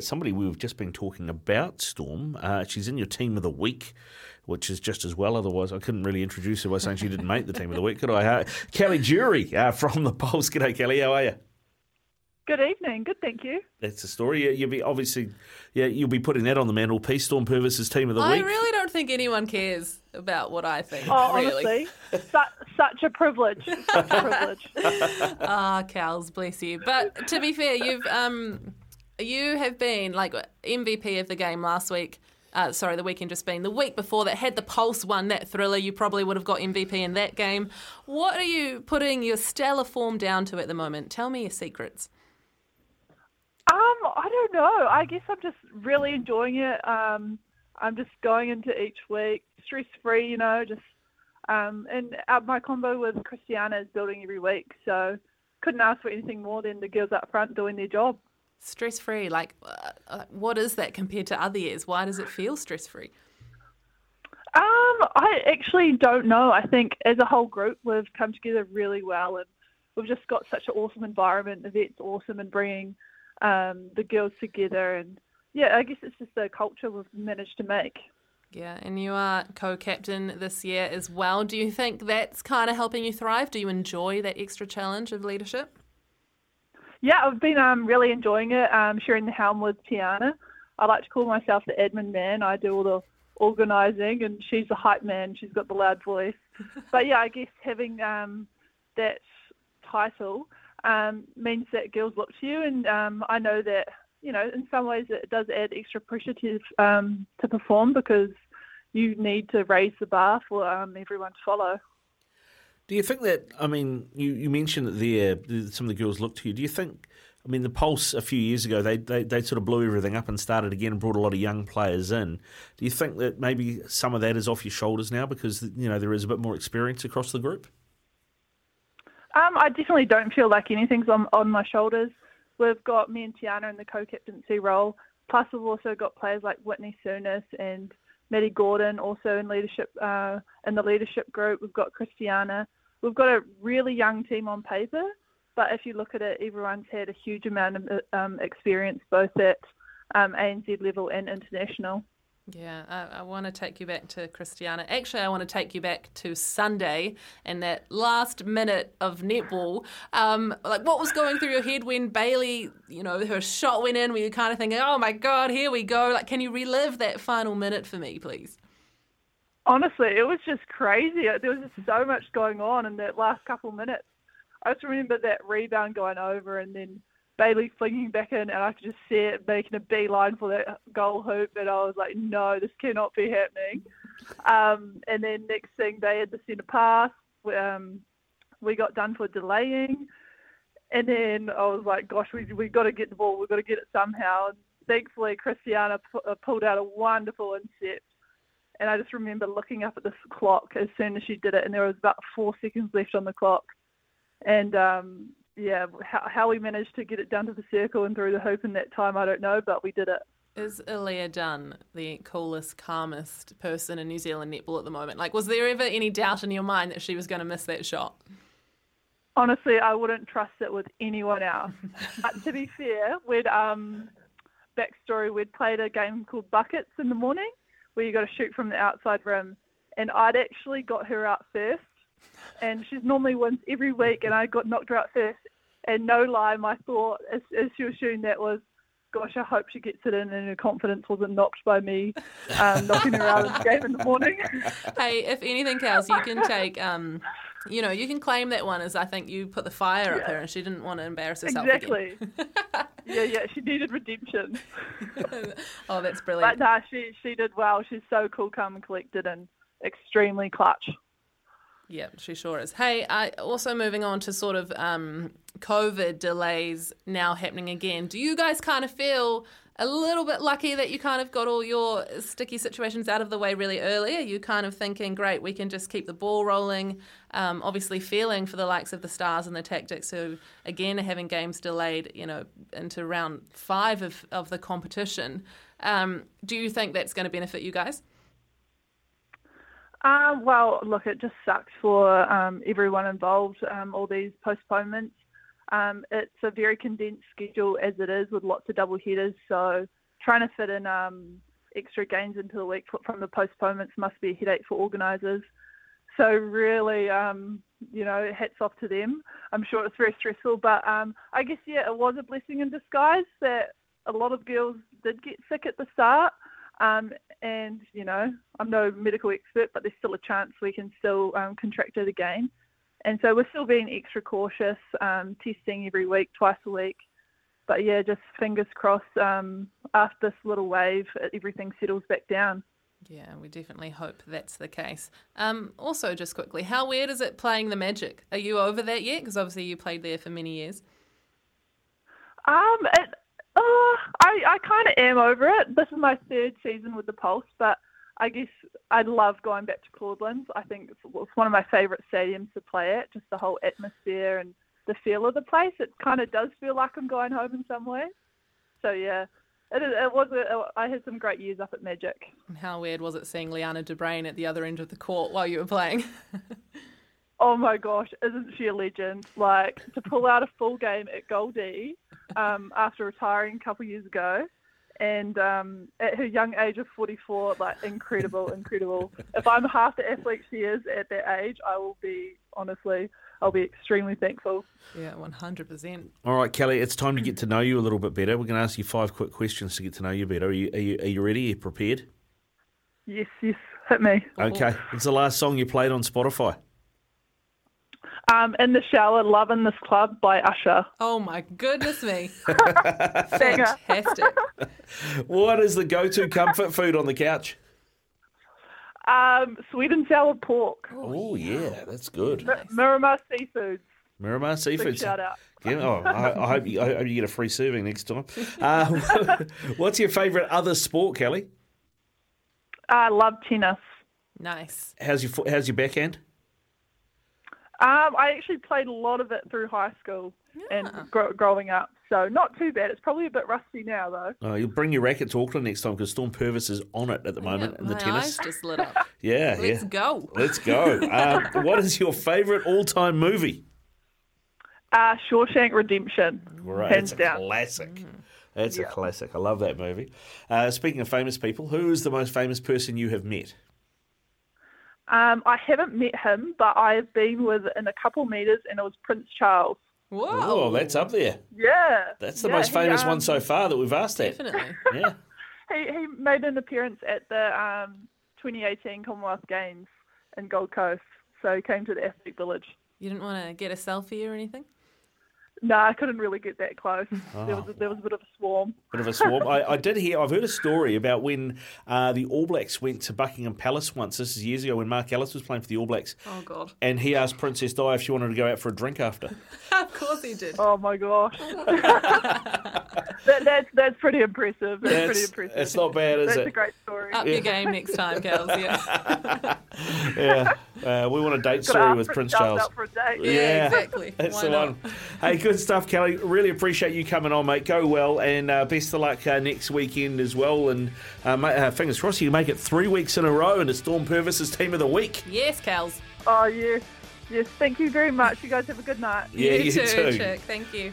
uh, somebody we've just been talking about, Storm. Uh, she's in your team of the week, which is just as well. Otherwise, I couldn't really introduce her by saying she didn't make the team of the week, could I? Uh, Kelly Jury uh, from the Pulse. G'day, Kelly. How are you? Good evening. Good, thank you. That's the story. You'll be obviously, yeah, you'll be putting that on the mantelpiece. Storm Purvis's team of the I week. I really don't think anyone cares about what I think. Oh, really. honestly, su- such a privilege. Such a privilege. Ah, cows, bless you. But to be fair, you've um, you have been like MVP of the game last week. Uh, sorry, the weekend just been the week before that. Had the Pulse won that thriller, you probably would have got MVP in that game. What are you putting your stellar form down to at the moment? Tell me your secrets. Um, I don't know. I guess I'm just really enjoying it. Um, I'm just going into each week stress free, you know, just um, and uh, my combo with Kristiana is building every week, so couldn't ask for anything more than the girls up front doing their job. Stress free, like uh, uh, what is that compared to other years? Why does it feel stress free? Um, I actually don't know. I think as a whole group, we've come together really well, and we've just got such an awesome environment. The vet's awesome and bringing um, the girls together, and yeah, I guess it's just the culture we've managed to make. Yeah, and you are co-captain this year as well. Do you think that's kind of helping you thrive? Do you enjoy that extra challenge of leadership? Yeah, I've been um, really enjoying it. Um, sharing the helm with Tiana. I like to call myself the admin man. I do all the organising, and she's the hype man. She's got the loud voice. but yeah, I guess having um, that title um, means that girls look to you, and um, I know that you know in some ways it does add extra pressure to um, to perform because you need to raise the bar for um, everyone to follow. Do you think that? I mean, you, you mentioned that there some of the girls look to you. Do you think? I mean, the Pulse a few years ago they, they they sort of blew everything up and started again and brought a lot of young players in. Do you think that maybe some of that is off your shoulders now because you know there is a bit more experience across the group? Um, I definitely don't feel like anything's on, on my shoulders. We've got me and Tiana in the co-captaincy role. Plus, we've also got players like Whitney Souness and Maddy Gordon also in leadership uh, in the leadership group. We've got Kristiana. We've got a really young team on paper, but if you look at it, everyone's had a huge amount of um, experience both at um, ANZ level and international. Yeah, I, I, want to take you back to Kristiana. Actually, I want to take you back to Sunday and that last minute of netball. Um, like, what was going through your head when Bailey, you know, her shot went in? Were you kind of thinking, "Oh my God, here we go"? Like, can you relive that final minute for me, please? Honestly, it was just crazy. There was just so much going on in that last couple minutes. I just remember that rebound going over and then Bailey flinging back in, and I could just see it making a beeline for that goal hoop, and I was like, no, this cannot be happening. Um, and then next thing, they had the centre pass. Um, we got done for delaying, and then I was like, gosh, we we got to get the ball. We've got to get it somehow. And thankfully, Kristiana uh, pulled out a wonderful intercept. And I just remember looking up at the clock as soon as she did it, and there was about four seconds left on the clock. And um, yeah, how, how we managed to get it down to the circle and through the hoop in that time, I don't know, but we did it. Is Aaliyah Dunn the coolest, calmest person in New Zealand netball at the moment? Like, was there ever any doubt in your mind that she was going to miss that shot? Honestly, I wouldn't trust it with anyone else. but to be fair, we'd um, backstory, we'd played a game called Buckets in the morning, where you got to shoot from the outside rim, and I'd actually got her out first and she's normally wins every week, and I got knocked her out first. And no lie, my thought as, as she was shooting that was, gosh, I hope she gets it in, and her confidence wasn't knocked by me um, knocking her out of the game in the morning. hey, if anything else, you can take. Um, you know, you can claim that one as I think you put the fire yeah. up her and she didn't want to embarrass herself. Exactly. yeah, yeah, she needed redemption. oh, that's brilliant. But no, nah, she she did well. She's so cool, calm, and collected, and extremely clutch. Yeah, she sure is. Hey, also moving on to sort of um, COVID delays now happening again. Do you guys kind of feel a little bit lucky that you kind of got all your sticky situations out of the way really early? Are you kind of thinking, great, we can just keep the ball rolling? Um, obviously, feeling for the likes of the Stars and the Tactix, who again are having games delayed, you know, into round five of, of the competition. Um, do you think that's going to benefit you guys? Uh, well, look, it just sucks for um, everyone involved, um, all these postponements. Um, it's a very condensed schedule as it is with lots of double headers, so trying to fit in um, extra games into the week from the postponements must be a headache for organisers. So really, um, you know, hats off to them. I'm sure it's very stressful, but I guess yeah, it was a blessing in disguise that a lot of girls did get sick at the start. Um, and you know, I'm no medical expert, but there's still a chance we can still um, contract it again. And so we're still being extra cautious, um, testing every week, twice a week. But yeah, just fingers crossed. Um, after this little wave, everything settles back down. Yeah, we definitely hope that's the case. Um, also, just quickly, how weird is it playing the Magic? Are you over that yet? Because obviously you played there for many years. Um, I kind of am over it. This is my third season with the Pulse, but I guess I love going back to Claudelands. I think it's, one of my favourite stadiums to play at. Just the whole atmosphere and the feel of the place. It kind of does feel like I'm going home in some ways. So yeah, it, it was. A, I had some great years up at Magic. How weird was it seeing Leana de Bruin at the other end of the court while you were playing? oh my gosh, isn't she a legend? Like to pull out a full game at Goldie um, after retiring a couple of years ago, and um, at her young age of 44, like incredible, incredible. If I'm half the athlete she is at that age, I will be honestly I'll be extremely thankful. Yeah, 100%. All right, Kelly, it's time to get to know you a little bit better. We're going to ask you five quick questions to get to know you better. Are you, are you, are you ready? Are you prepared? Yes, yes, hit me. Okay. What's the last song you played on Spotify? Um, in the shower, "Love in This Club" by Usher. Oh my goodness me! Fantastic. what is the go-to comfort food on the couch? Um, sweet and sour pork. Oh, yeah, that's good. Nice. Miramar Seafoods. Miramar Seafoods. Big shout out. Yeah, oh, I, I, hope you, I hope you get a free serving next time. Uh, what's your favourite other sport, Kelly? I love tennis. Nice. How's your how's your backhand? Um, I actually played a lot of it through high school yeah. and gro- growing up, so not too bad. It's probably a bit rusty now, though. Oh, you'll bring your racket to Auckland next time because Storm Purvis is on it at the moment yeah, in the my tennis. Eyes just lit up. yeah, let's yeah. go. Let's go. um, what is your favourite all-time movie? Uh, Shawshank Redemption. Right, hands it's a down. classic. Mm. That's Yeah. a classic. I love that movie. Uh, speaking of famous people, who is the most famous person you have met? Um, I haven't met him, but I've been within a couple metres, and it was Prince Charles. Whoa. Oh, that's up there. Yeah, That's the Yeah, most he, famous um, one so far that we've asked at. Definitely. Yeah. He he made an appearance at the um, 2018 Commonwealth Games in Gold Coast, so he came to the Athlete Village. You didn't want to get a selfie or anything? No, I couldn't really get that close. There was a, there was a bit of a swarm. Bit of a swarm. I, I did hear, I've heard a story about when uh, the All Blacks went to Buckingham Palace once. This is years ago when Mark Ellis was playing for the All Blacks. Oh, God. And he asked Princess Di if she wanted to go out for a drink after. of course he did. Oh my gosh, that, that's that's pretty impressive. That's, pretty It's, impressive. it's not bad, is that's it? That's a great story. Up your game next time, Kels. Yeah. yeah. Uh, we want a date story with Prince Charles. out for a date. Yeah, Yeah. exactly. That's Why the not? one. Hey, good stuff, Kelly. Really appreciate you coming on, mate. Go well, and uh, best of luck uh, next weekend as well. And uh, ma- uh, fingers crossed you make it three weeks in a row into Storm Purvis's Team of the Week. Yes, Kels. Oh yes, yes. Thank you very much. You guys have a good night. Yeah, you, too, too. Chick. Thank you.